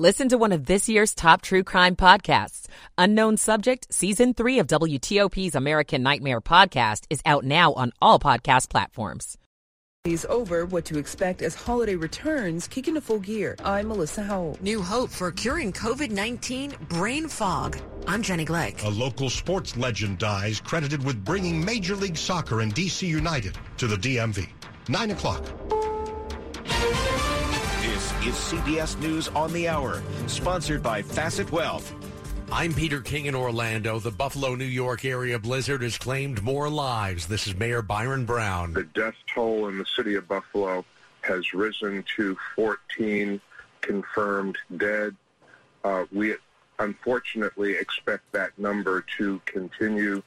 Listen to one of this year's top true crime podcasts. Unknown Subject, Season 3 of WTOP's American Nightmare podcast is out now on all podcast platforms. Is over what to expect as holiday returns kick into full gear. I'm Melissa Howell. New hope for curing COVID-19 brain fog. I'm Jenny Glick. A local sports legend dies credited with bringing Major League Soccer and DC United to the DMV. 9 o'clock. This is CBS News on the Hour, sponsored by Facet Wealth. I'm Peter King in Orlando. The Buffalo, New York area blizzard has claimed more lives. This is Mayor Byron Brown. The death toll in the city of Buffalo has risen to 14 confirmed dead. Uh, we unfortunately expect that number to continue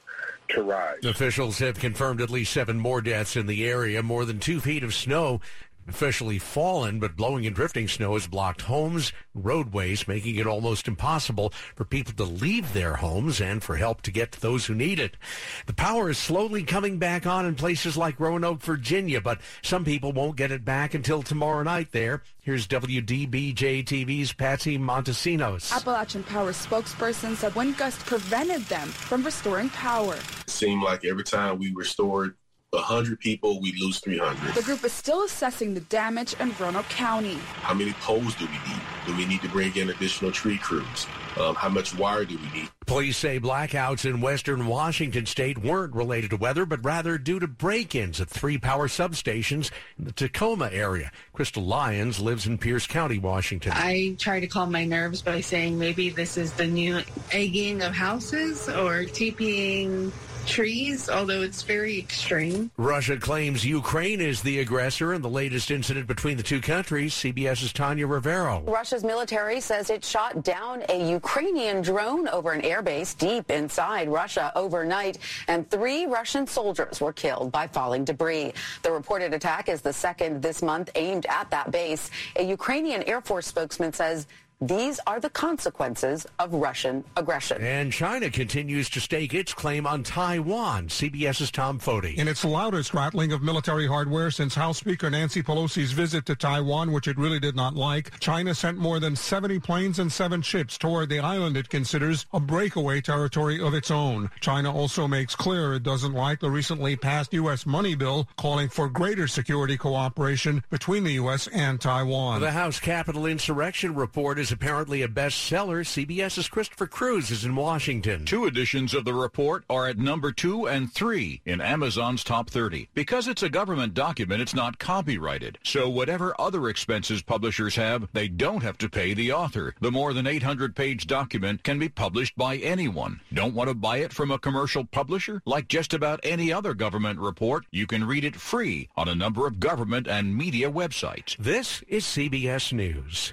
to rise. Officials have confirmed at least seven more deaths in the area. More than two feet of snow officially fallen, but blowing and drifting snow has blocked homes, roadways, making it almost impossible for people to leave their homes and for help to get to those who need it. The power is slowly coming back on in places like Roanoke, Virginia, but some people won't get it back until tomorrow night there. Here's WDBJ TV's Patsy Montesinos. Appalachian Power spokesperson said wind gusts prevented them from restoring power. It seemed like every time we restored 100 people, we lose 300. The group is still assessing the damage in Roanoke County. How many poles do we need? Do we need to bring in additional tree crews? Um, how much wire do we need? Police say blackouts in western Washington state weren't related to weather, but rather due to break-ins at three power substations in the Tacoma area. Crystal Lyons lives in Pierce County, Washington. I try to calm my nerves by saying maybe this is the new egging of houses or TPing trees, although it's very extreme. Russia claims Ukraine is the aggressor in the latest incident between the two countries. CBS's Tanya Rivero. Russia's military says it shot down a Ukrainian drone over an airbase deep inside Russia overnight, and three Russian soldiers were killed by falling debris. The reported attack is the second this month aimed at that base. A Ukrainian Air Force spokesman says these are the consequences of Russian aggression. And China continues to stake its claim on Taiwan. CBS's Tom Foty. In its loudest rattling of military hardware since House Speaker Nancy Pelosi's visit to Taiwan, which it really did not like, China sent more than 70 planes and seven ships toward the island it considers a breakaway territory of its own. China also makes clear it doesn't like the recently passed U.S. money bill calling for greater security cooperation between the U.S. and Taiwan. The House Capitol insurrection report is apparently a bestseller. CBS's Christopher Cruise is in Washington. Two editions of the report are at number two and three in Amazon's top 30. Because it's a government document, it's not copyrighted. So whatever other expenses publishers have, they don't have to pay the author. The more than 800-page document can be published by anyone. Don't want to buy it from a commercial publisher? Like just about any other government report, you can read it free on a number of government and media websites. This is CBS News.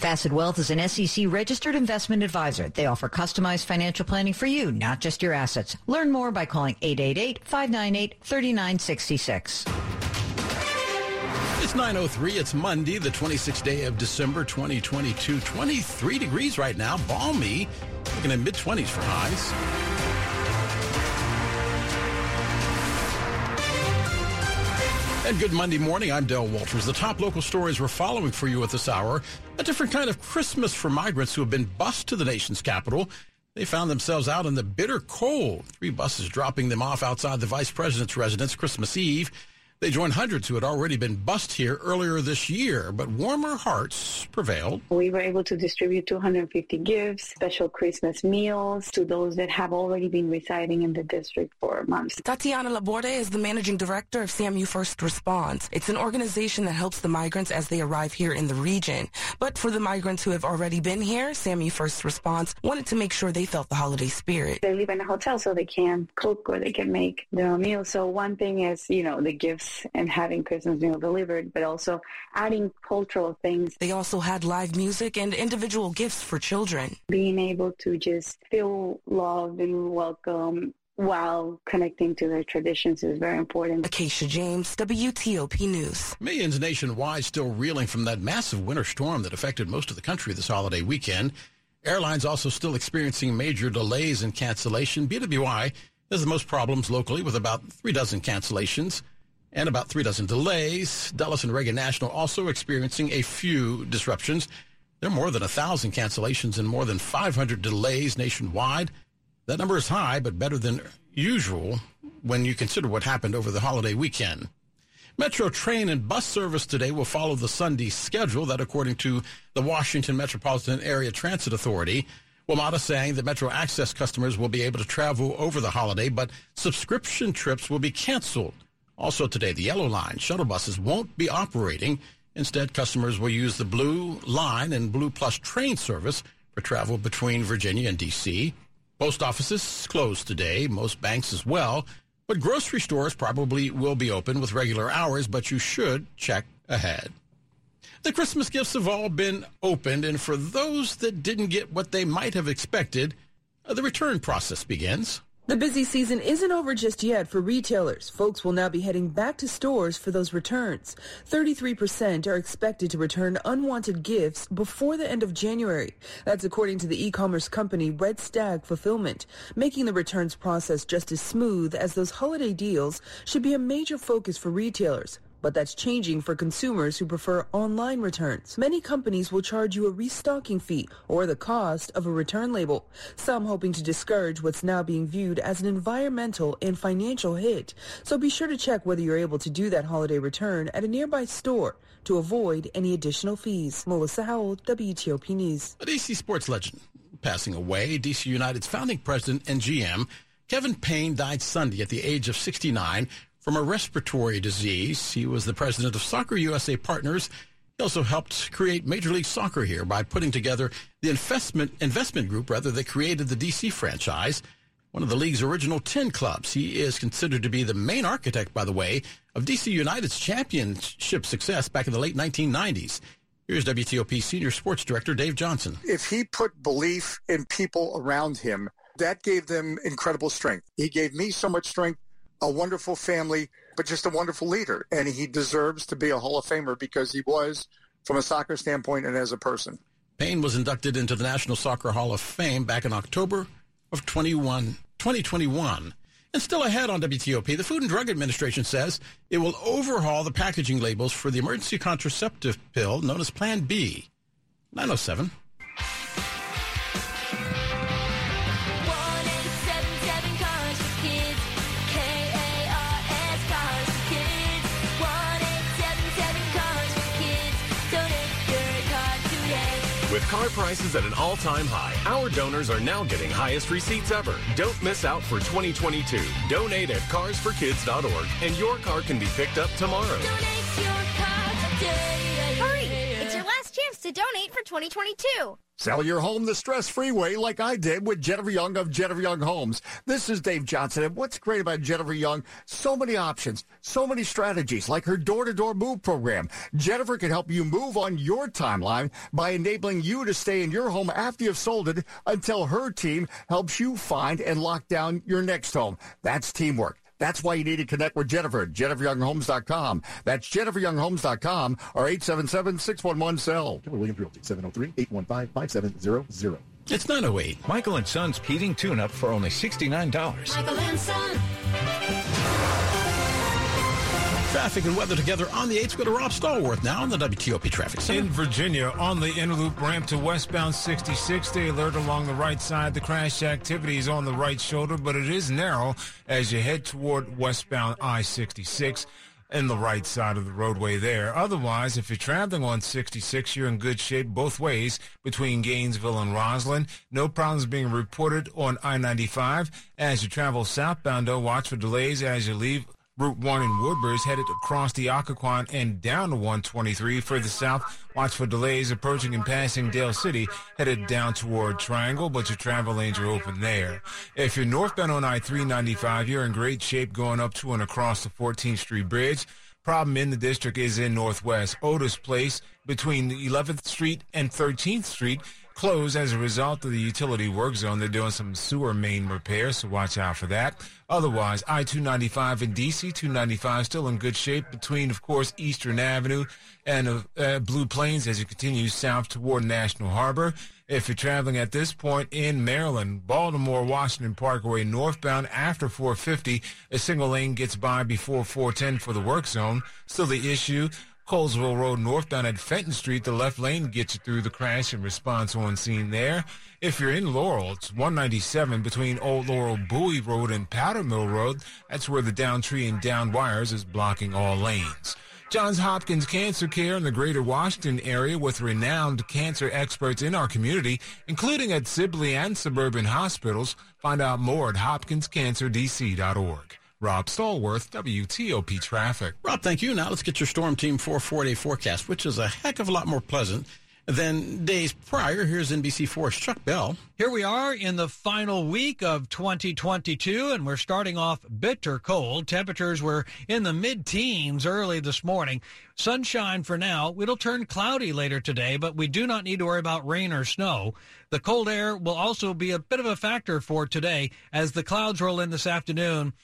Facet Wealth is an SEC registered investment advisor. They offer customized financial planning for you, not just your assets. Learn more by calling 888-598-3966. It's 903. It's Monday, the 26th day of December 2022. 23 degrees right now. Balmy. Looking at mid 20s for highs. And good Monday morning. I'm Del Walters. The top local stories we're following for you at this hour. A different kind of Christmas for migrants who have been bused to the nation's capital. They found themselves out in the bitter cold. Three buses dropping them off outside the vice president's residence Christmas Eve. They joined hundreds who had already been bussed here earlier this year, but warmer hearts prevailed. We were able to distribute 250 gifts, special Christmas meals to those that have already been residing in the district for months. Tatiana Laborde is the managing director of SAMU First Response. It's an organization that helps the migrants as they arrive here in the region. But for the migrants who have already been here, SAMU First Response wanted to make sure they felt the holiday spirit. They live in a hotel so they can cook or they can make their own meals. So one thing is, you know, the gifts and having Christmas meal delivered, but also adding cultural things. They also had live music and individual gifts for children. Being able to just feel loved and welcome while connecting to their traditions is very important. Acacia James, WTOP News. Millions nationwide still reeling from that massive winter storm that affected most of the country this holiday weekend. Airlines also still experiencing major delays and cancellation. BWI has the most problems locally with about three dozen cancellations. And about three dozen delays. Dulles and Reagan National also experiencing a few disruptions. There are more than a thousand cancellations and more than 500 delays nationwide. That number is high, but better than usual when you consider what happened over the holiday weekend. Metro train and bus service today will follow the Sunday schedule that, according to the Washington Metropolitan Area Transit Authority, WMATA saying that Metro Access customers will be able to travel over the holiday, but subscription trips will be canceled. Also today, the Yellow Line shuttle buses won't be operating. Instead, customers will use the Blue Line and Blue Plus train service for travel between Virginia and D.C. Post offices closed today, most banks as well, but grocery stores probably will be open with regular hours, but you should check ahead. The Christmas gifts have all been opened, and for those that didn't get what they might have expected, uh, the return process begins. The busy season isn't over just yet for retailers. Folks will now be heading back to stores for those returns. 33% are expected to return unwanted gifts before the end of January. That's according to the e-commerce company Red Stag Fulfillment. Making the returns process just as smooth as those holiday deals should be a major focus for retailers but that's changing for consumers who prefer online returns. Many companies will charge you a restocking fee or the cost of a return label, some hoping to discourage what's now being viewed as an environmental and financial hit. So be sure to check whether you're able to do that holiday return at a nearby store to avoid any additional fees. Melissa Howell, WTOP News. A DC sports legend passing away, DC United's founding president and GM, Kevin Payne died Sunday at the age of 69 from a respiratory disease. He was the president of Soccer USA Partners. He also helped create Major League Soccer here by putting together the investment investment group rather that created the DC franchise, one of the league's original 10 clubs. He is considered to be the main architect, by the way, of DC United's championship success back in the late 1990s. Here's WTOP Senior Sports Director Dave Johnson. If he put belief in people around him, that gave them incredible strength. He gave me so much strength a wonderful family, but just a wonderful leader. And he deserves to be a Hall of Famer because he was from a soccer standpoint and as a person. Payne was inducted into the National Soccer Hall of Fame back in October of 21, 2021. And still ahead on WTOP, the Food and Drug Administration says it will overhaul the packaging labels for the emergency contraceptive pill known as Plan B. 907. With car prices at an all-time high, our donors are now getting highest receipts ever. Don't miss out for 2022. Donate at carsforkids.org and your car can be picked up tomorrow. Hurry! For 2022. Sell your home the stress-free way like I did with Jennifer Young of Jennifer Young Homes. This is Dave Johnson. And what's great about Jennifer Young, so many options, so many strategies, like her door-to-door move program. Jennifer can help you move on your timeline by enabling you to stay in your home after you've sold it until her team helps you find and lock down your next home. That's teamwork. That's why you need to connect with Jennifer at jenniferyounghomes.com. That's jenniferyounghomes.com or 877-611-SELL. Keller Williams Realty, 703-815-5700. It's 908. Michael and Son's heating tune-up for only $69. Michael and Son. Traffic and weather together on the 8th. Go to Rob Stallworth now on the WTOP Traffic Center. In Virginia, on the inner loop ramp to westbound 66, stay alert along the right side. The crash activity is on the right shoulder, but it is narrow as you head toward westbound I-66 in the right side of the roadway there. Otherwise, if you're traveling on 66, you're in good shape both ways between Gainesville and Rosslyn. No problems being reported on I-95. As you travel southbound, though, watch for delays as you leave Route 1 in Woodbury is headed across the Occoquan and down to 123. Further south, watch for delays approaching and passing Dale City, headed down toward Triangle, but your travel lanes are open there. If you're northbound on I-395, you're in great shape going up to and across the 14th Street Bridge. Problem in the district is in Northwest. Otis Place between 11th Street and 13th Street closed as a result of the utility work zone. They're doing some sewer main repairs, so watch out for that. Otherwise, I-295 and DC-295 still in good shape between, of course, Eastern Avenue and uh, uh, Blue Plains as you continue south toward National Harbor. If you're traveling at this point in Maryland, Baltimore Washington Parkway northbound after 450, a single lane gets by before 410 for the work zone. Still the issue. Colesville Road northbound at Fenton Street, the left lane gets you through the crash and response on scene there. If you're in Laurel, it's 197 between Old Laurel Bowie Road and Powder Mill Road. That's where the down tree and down wires is blocking all lanes. Johns Hopkins Cancer Care in the greater Washington area with renowned cancer experts in our community, including at Sibley and suburban hospitals. Find out more at hopkinscancerdc.org. Rob Stallworth, WTOP Traffic. Rob, thank you. Now let's get your Storm Team 440 forecast, which is a heck of a lot more pleasant than days prior. Here's NBC4's Chuck Bell. Here we are in the final week of 2022, and we're starting off bitter cold. Temperatures were in the mid teens early this morning. Sunshine for now. It'll turn cloudy later today, but we do not need to worry about rain or snow. The cold air will also be a bit of a factor for today as the clouds roll in this afternoon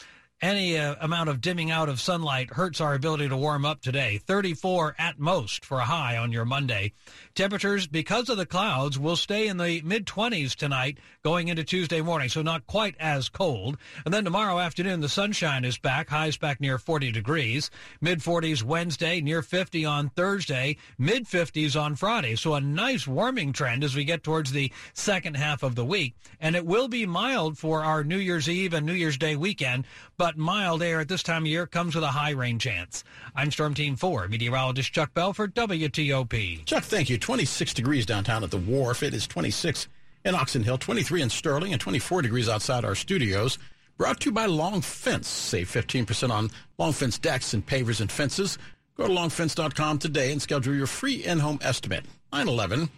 any uh, amount of dimming out of sunlight hurts our ability to warm up today. 34 at most for a high on your Monday. Temperatures, because of the clouds, will stay in the mid 20s tonight going into Tuesday morning, so not quite as cold. And then tomorrow afternoon, the sunshine is back, highs back near 40 degrees. Mid 40s Wednesday, near 50 on Thursday, mid 50s on Friday. So a nice warming trend as we get towards the second half of the week. And it will be mild for our New Year's Eve and New Year's Day weekend, but mild air at this time of year comes with a high rain chance. I'm Storm Team 4, meteorologist Chuck Bell for WTOP. Chuck, thank you. 26 degrees downtown at the wharf. It is 26 in Oxon Hill, 23 in Sterling, and 24 degrees outside our studios. Brought to you by Long Fence. Save 15% on Long Fence decks and pavers and fences. Go to longfence.com today and schedule your free in-home estimate. 911.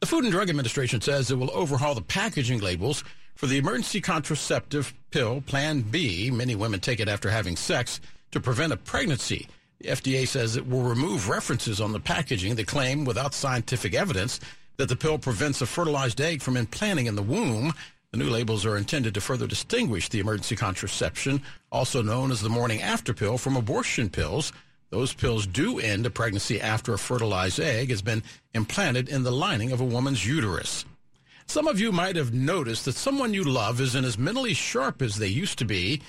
The Food and Drug Administration says it will overhaul the packaging labels for the emergency contraceptive pill Plan B. Many women take it after having sex to prevent a pregnancy. The FDA says it will remove references on the packaging that claim, without scientific evidence, that the pill prevents a fertilized egg from implanting in the womb. The new labels are intended to further distinguish the emergency contraception, also known as the morning after pill, from abortion pills. Those pills do end a pregnancy after a fertilized egg has been implanted in the lining of a woman's uterus. Some of you might have noticed that someone you love isn't as mentally sharp as they used to be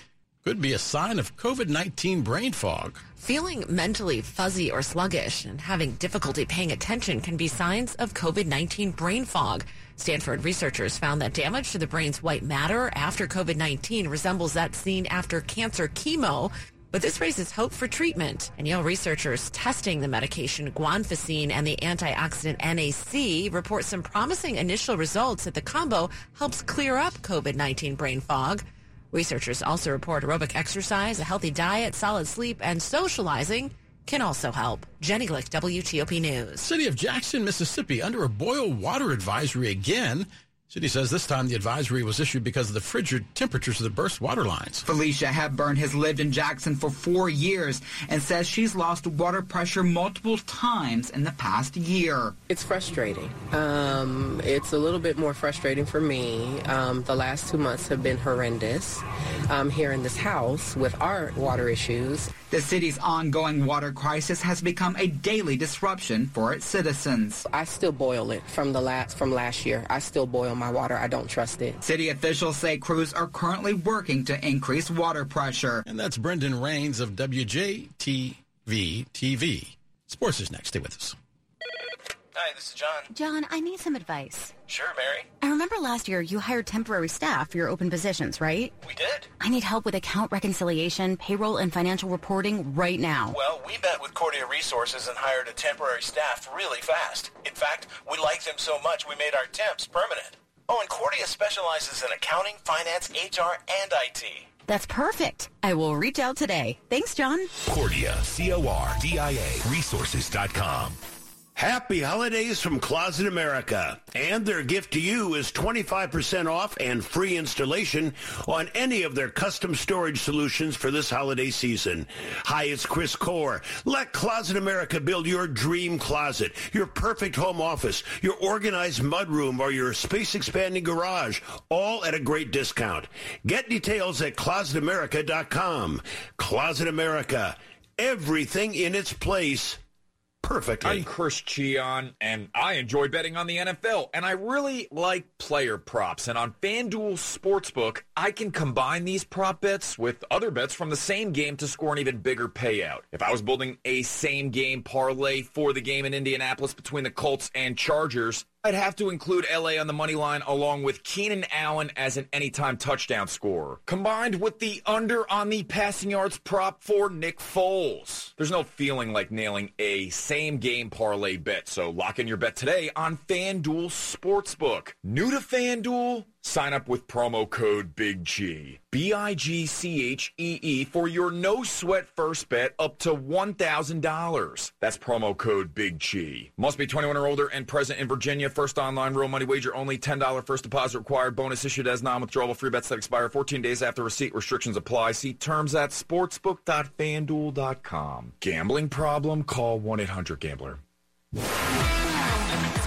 could be a sign of COVID 19 brain fog. Feeling mentally fuzzy or sluggish and having difficulty paying attention can be signs of COVID 19 brain fog. Stanford researchers found that damage to the brain's white matter after COVID 19 resembles that seen after cancer chemo. But this raises hope for treatment. And Yale researchers testing the medication guanfacine and the antioxidant NAC report some promising initial results that the combo helps clear up COVID 19 brain fog. Researchers also report aerobic exercise, a healthy diet, solid sleep, and socializing can also help. Jenny Glick, WTOP News. City of Jackson, Mississippi, under a boil water advisory again. City says this time the advisory was issued because of the frigid temperatures of the burst water lines. Felicia Hepburn has lived in Jackson for four years and says she's lost water pressure multiple times in the past year. It's frustrating. Um, it's a little bit more frustrating for me. Um, the last two months have been horrendous um, here in this house with our water issues. The city's ongoing water crisis has become a daily disruption for its citizens. I still boil it from the last from last year. I still boil my water. I don't trust it. City officials say crews are currently working to increase water pressure. And that's Brendan Rains of WJTV TV. Sports is next. Stay with us. Hi, this is John. John, I need some advice. Sure, Mary. I remember last year you hired temporary staff for your open positions, right? We did. I need help with account reconciliation, payroll, and financial reporting right now. Well, we met with Cordia Resources and hired a temporary staff really fast. In fact, we liked them so much we made our temps permanent. Oh, and Cordia specializes in accounting, finance, HR, and IT. That's perfect. I will reach out today. Thanks, John. Cordia, C-O-R-D-I-A, resources.com. Happy holidays from Closet America. And their gift to you is 25% off and free installation on any of their custom storage solutions for this holiday season. Hi, it's Chris Core. Let Closet America build your dream closet, your perfect home office, your organized mudroom, or your space expanding garage, all at a great discount. Get details at closetamerica.com. Closet America. Everything in its place perfectly. I'm Chris Cheon, and I enjoy betting on the NFL, and I really like player props. And on FanDuel Sportsbook, I can combine these prop bets with other bets from the same game to score an even bigger payout. If I was building a same game parlay for the game in Indianapolis between the Colts and Chargers, I'd have to include LA on the money line along with Keenan Allen as an anytime touchdown scorer, combined with the under on the passing yards prop for Nick Foles. There's no feeling like nailing a same game parlay bet, so lock in your bet today on FanDuel Sportsbook. New to FanDuel? Sign up with promo code Big Chee. B I G C H E E for your no sweat first bet up to $1,000. That's promo code Big Chee. Must be 21 or older and present in Virginia. First online real money wager only $10 first deposit required. Bonus issued as non withdrawable free bets that expire 14 days after receipt. Restrictions apply. See terms at sportsbook.fanduel.com. Gambling problem? Call 1 800 Gambler.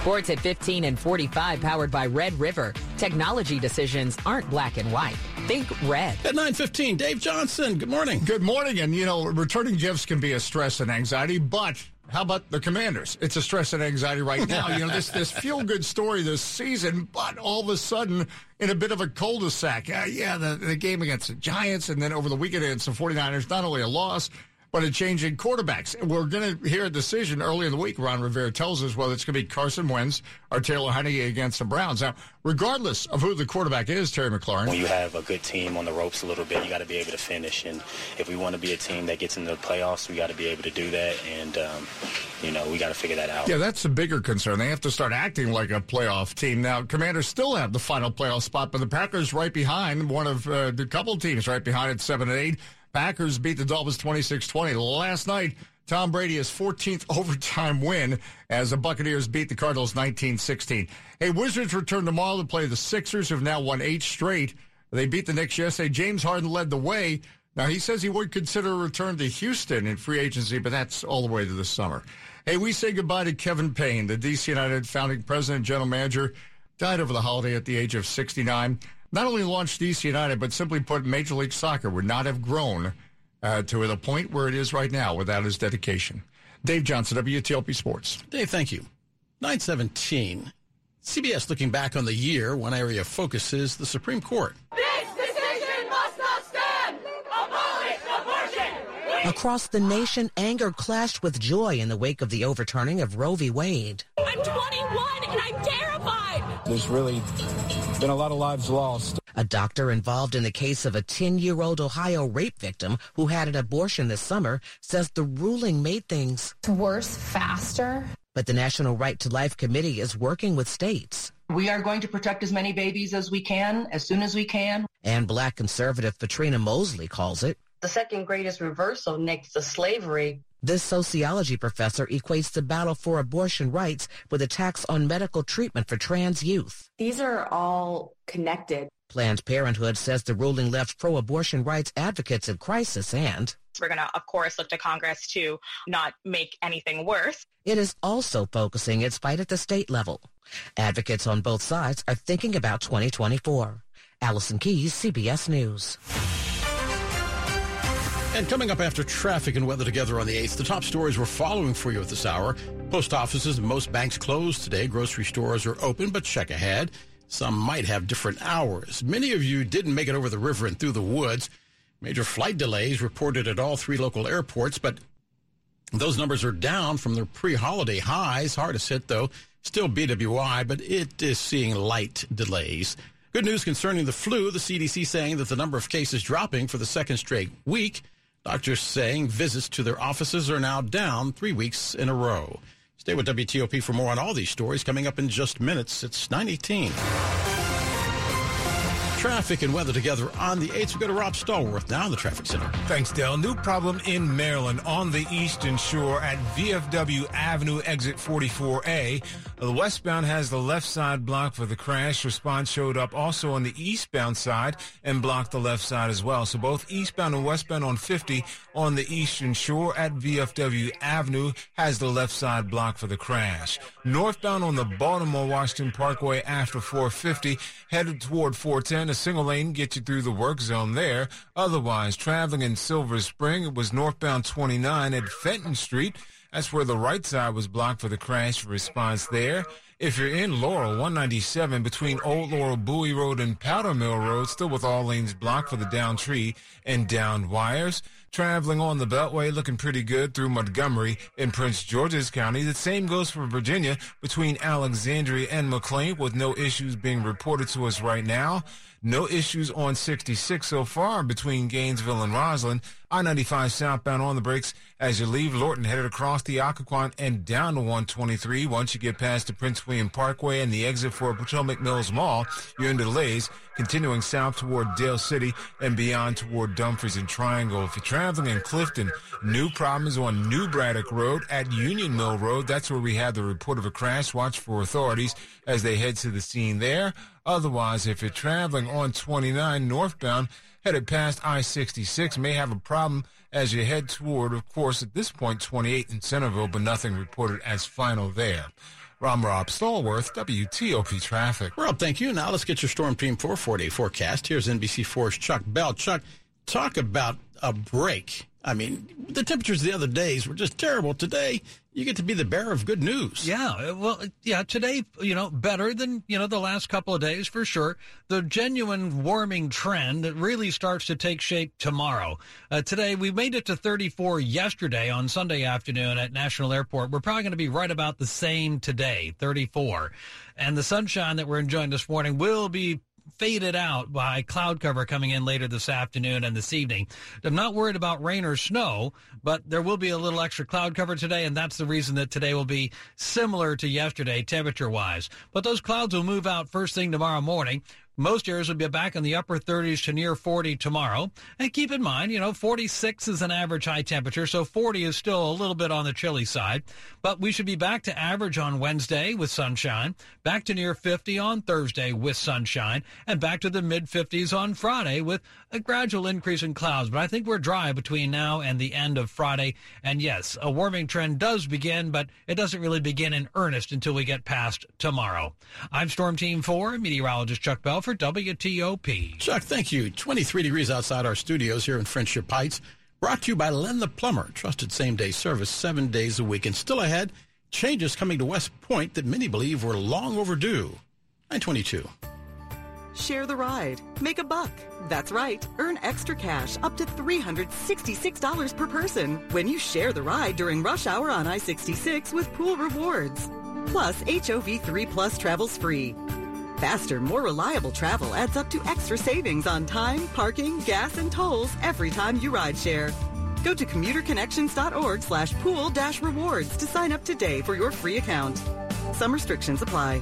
Sports at 15 and 45 powered by Red River. Technology decisions aren't black and white. Think red. At 9:15, Dave Johnson. Good morning. Good morning. And you know, returning gifts can be a stress and anxiety, but how about the Commanders? It's a stress and anxiety right now. you know, this this feel good story this season, but all of a sudden in a bit of a cul-de-sac. Uh, yeah, the, the game against the Giants and then over the weekend against the 49ers, not only a loss, but a change in quarterbacks. We're going to hear a decision early in the week. Ron Rivera tells us whether it's going to be Carson Wentz or Taylor Heinicke against the Browns. Now, regardless of who the quarterback is, Terry McLaurin. When you have a good team on the ropes a little bit, you got to be able to finish. And if we want to be a team that gets into the playoffs, we got to be able to do that. And, um, you know, we got to figure that out. Yeah, that's the bigger concern. They have to start acting like a playoff team. Now, Commanders still have the final playoff spot, but the Packers right behind, one of uh, the couple teams right behind at 7 and 8. Packers beat the Dolphins 26-20. Last night, Tom Brady his 14th overtime win as the Buccaneers beat the Cardinals 19-16. Hey, Wizards return tomorrow to play the Sixers, who've now won eight straight. They beat the Knicks yesterday. James Harden led the way. Now, he says he would consider a return to Houston in free agency, but that's all the way to the summer. Hey, we say goodbye to Kevin Payne, the DC United founding president and general manager, died over the holiday at the age of 69 not only launched DC United, but simply put, Major League Soccer would not have grown uh, to the point where it is right now without his dedication. Dave Johnson, WTOP Sports. Dave, thank you. 917. CBS looking back on the year, one area of focus is the Supreme Court. This decision must not stand! Abolish abortion! We- Across the nation, anger clashed with joy in the wake of the overturning of Roe v. Wade. I'm 21 and I'm terrified! There's really been a lot of lives lost. A doctor involved in the case of a 10-year-old Ohio rape victim who had an abortion this summer says the ruling made things worse faster. But the National Right to Life Committee is working with states. We are going to protect as many babies as we can, as soon as we can. And black conservative Patrina Mosley calls it the second greatest reversal next to slavery. This sociology professor equates the battle for abortion rights with attacks on medical treatment for trans youth. These are all connected. Planned Parenthood says the ruling left pro-abortion rights advocates in crisis and we're going to, of course, look to Congress to not make anything worse. It is also focusing its fight at the state level. Advocates on both sides are thinking about 2024. Allison Keyes, CBS News. And coming up after traffic and weather together on the 8th, the top stories we're following for you at this hour. Post offices and most banks closed today. Grocery stores are open, but check ahead. Some might have different hours. Many of you didn't make it over the river and through the woods. Major flight delays reported at all three local airports, but those numbers are down from their pre-holiday highs. Hardest hit, though, still BWI, but it is seeing light delays. Good news concerning the flu. The CDC saying that the number of cases dropping for the second straight week. Doctors saying visits to their offices are now down three weeks in a row. Stay with WTOP for more on all these stories coming up in just minutes. It's 918. Traffic and weather together on the 8th. We go to Rob Stallworth now in the traffic center. Thanks, Del. New problem in Maryland on the eastern shore at VFW Avenue, exit 44A. The westbound has the left side blocked for the crash. Response showed up also on the eastbound side and blocked the left side as well. So both eastbound and westbound on 50 on the eastern shore at VFW Avenue has the left side blocked for the crash. Northbound on the Baltimore Washington Parkway after 450 headed toward 410. A single lane gets you through the work zone there. Otherwise, traveling in Silver Spring, it was northbound 29 at Fenton Street That's where the right side was blocked for the crash response there. If you're in Laurel, 197 between Old Laurel Bowie Road and Powder Mill Road, still with all lanes blocked for the down tree and down wires. Traveling on the Beltway, looking pretty good through Montgomery in Prince George's County. The same goes for Virginia between Alexandria and McLean, with no issues being reported to us right now. No issues on 66 so far between Gainesville and Rosslyn. I-95 southbound on the brakes as you leave Lorton, headed across the Occoquan and down to 123. Once you get past the Prince William Parkway and the exit for Potomac Mills Mall, you're in delays. Continuing south toward Dale City and beyond toward Dumfries and Triangle. If you're traveling in Clifton, new problems on New Braddock Road at Union Mill Road. That's where we had the report of a crash. Watch for authorities as they head to the scene there. Otherwise, if you're traveling on 29 northbound, headed past I-66, may have a problem as you head toward, of course, at this point, 28 in Centreville, but nothing reported as final there. Ram Rob Stallworth, WTOP Traffic. Rob, thank you. Now let's get your Storm Team 4 four-day forecast. Here's NBC4's Chuck Bell. Chuck, talk about a break. I mean, the temperatures the other days were just terrible. Today, you get to be the bearer of good news. Yeah, well, yeah, today, you know, better than, you know, the last couple of days for sure. The genuine warming trend that really starts to take shape tomorrow. Uh, today, we made it to 34 yesterday on Sunday afternoon at National Airport. We're probably going to be right about the same today, 34. And the sunshine that we're enjoying this morning will be faded out by cloud cover coming in later this afternoon and this evening. I'm not worried about rain or snow, but there will be a little extra cloud cover today, and that's the reason that today will be similar to yesterday temperature wise. But those clouds will move out first thing tomorrow morning. Most areas will be back in the upper 30s to near 40 tomorrow. And keep in mind, you know, 46 is an average high temperature, so 40 is still a little bit on the chilly side. But we should be back to average on Wednesday with sunshine, back to near 50 on Thursday with sunshine, and back to the mid 50s on Friday with a gradual increase in clouds. But I think we're dry between now and the end of Friday. And yes, a warming trend does begin, but it doesn't really begin in earnest until we get past tomorrow. I'm Storm Team 4, meteorologist Chuck Bell for WTOP. Chuck, thank you. 23 degrees outside our studios here in Friendship Heights. Brought to you by Len the Plumber. Trusted same day service seven days a week. And still ahead, changes coming to West Point that many believe were long overdue. 922. Share the ride. Make a buck. That's right. Earn extra cash up to $366 per person when you share the ride during rush hour on I 66 with Pool Rewards. Plus, HOV 3 Plus travels free. Faster, more reliable travel adds up to extra savings on time, parking, gas, and tolls every time you ride share. Go to commuterconnections.org slash pool dash rewards to sign up today for your free account. Some restrictions apply.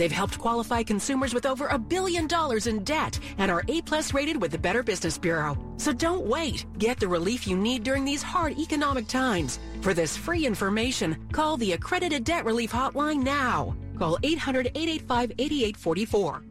They've helped qualify consumers with over a billion dollars in debt and are A-plus rated with the Better Business Bureau. So don't wait. Get the relief you need during these hard economic times. For this free information, call the Accredited Debt Relief Hotline now. Call 800-885-8844.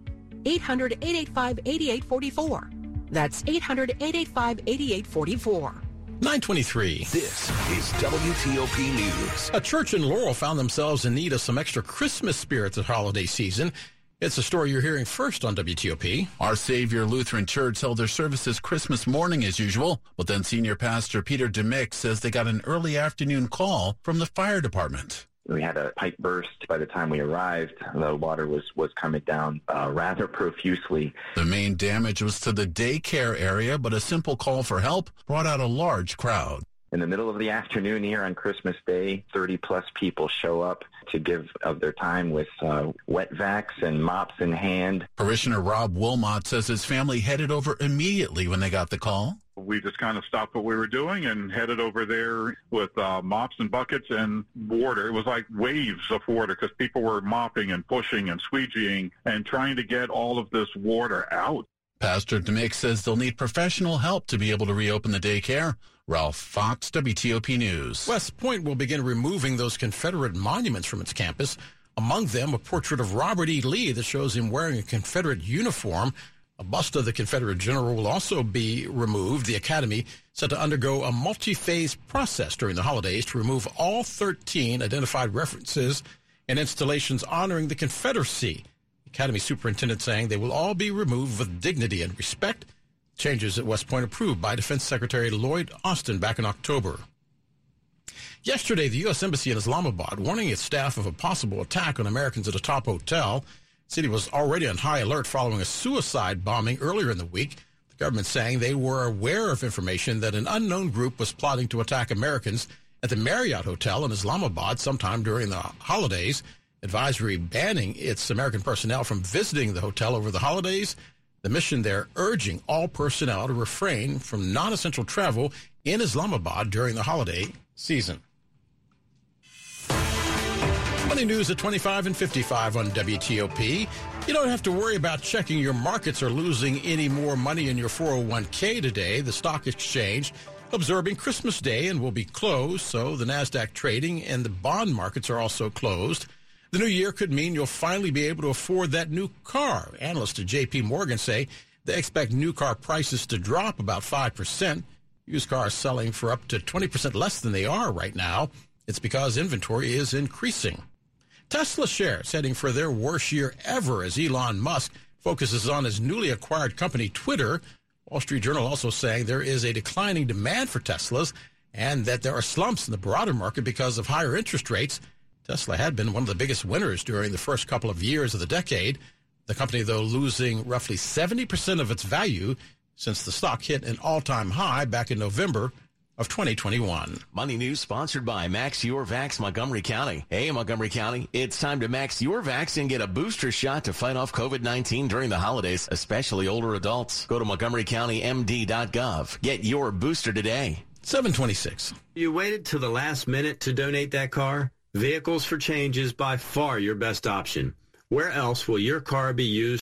800-885-8844. That's 800-885-8844. 923. This is WTOP News. A church in Laurel found themselves in need of some extra Christmas spirit this holiday season. It's a story you're hearing first on WTOP. Our Savior Lutheran Church held their services Christmas morning as usual, but then Senior Pastor Peter DeMick says they got an early afternoon call from the fire department. We had a pipe burst. By the time we arrived, the water was, was coming down uh, rather profusely. The main damage was to the daycare area, but a simple call for help brought out a large crowd. In the middle of the afternoon here on Christmas Day, 30 plus people show up to give of their time with uh, wet vacs and mops in hand. Parishioner Rob Wilmot says his family headed over immediately when they got the call. We just kind of stopped what we were doing and headed over there with uh, mops and buckets and water. It was like waves of water because people were mopping and pushing and squeegeeing and trying to get all of this water out. Pastor DeMick says they'll need professional help to be able to reopen the daycare. Ralph Fox, WTOP News. West Point will begin removing those Confederate monuments from its campus. Among them, a portrait of Robert E. Lee that shows him wearing a Confederate uniform. A bust of the Confederate general will also be removed. The Academy set to undergo a multi-phase process during the holidays to remove all 13 identified references and installations honoring the Confederacy. Academy superintendent saying they will all be removed with dignity and respect. Changes at West Point approved by Defense Secretary Lloyd Austin back in October. Yesterday, the U.S. Embassy in Islamabad warning its staff of a possible attack on Americans at a top hotel. The city was already on high alert following a suicide bombing earlier in the week. The government saying they were aware of information that an unknown group was plotting to attack Americans at the Marriott Hotel in Islamabad sometime during the holidays advisory banning its American personnel from visiting the hotel over the holidays. The mission there urging all personnel to refrain from non essential travel in Islamabad during the holiday season. Money news at 25 and 55 on WTOP. You don't have to worry about checking your markets or losing any more money in your 401k today. The stock exchange observing Christmas Day and will be closed, so the NASDAQ trading and the bond markets are also closed. The new year could mean you'll finally be able to afford that new car. Analysts at JP Morgan say they expect new car prices to drop about 5%. Used cars selling for up to 20% less than they are right now. It's because inventory is increasing. Tesla shares heading for their worst year ever as Elon Musk focuses on his newly acquired company Twitter. Wall Street Journal also saying there is a declining demand for Teslas and that there are slumps in the broader market because of higher interest rates. Tesla had been one of the biggest winners during the first couple of years of the decade. The company, though, losing roughly 70% of its value since the stock hit an all time high back in November of 2021. Money News sponsored by Max Your Vax Montgomery County. Hey, Montgomery County, it's time to max your vax and get a booster shot to fight off COVID-19 during the holidays, especially older adults. Go to montgomerycountymd.gov. Get your booster today. 726. You waited to the last minute to donate that car? Vehicles for Change is by far your best option. Where else will your car be used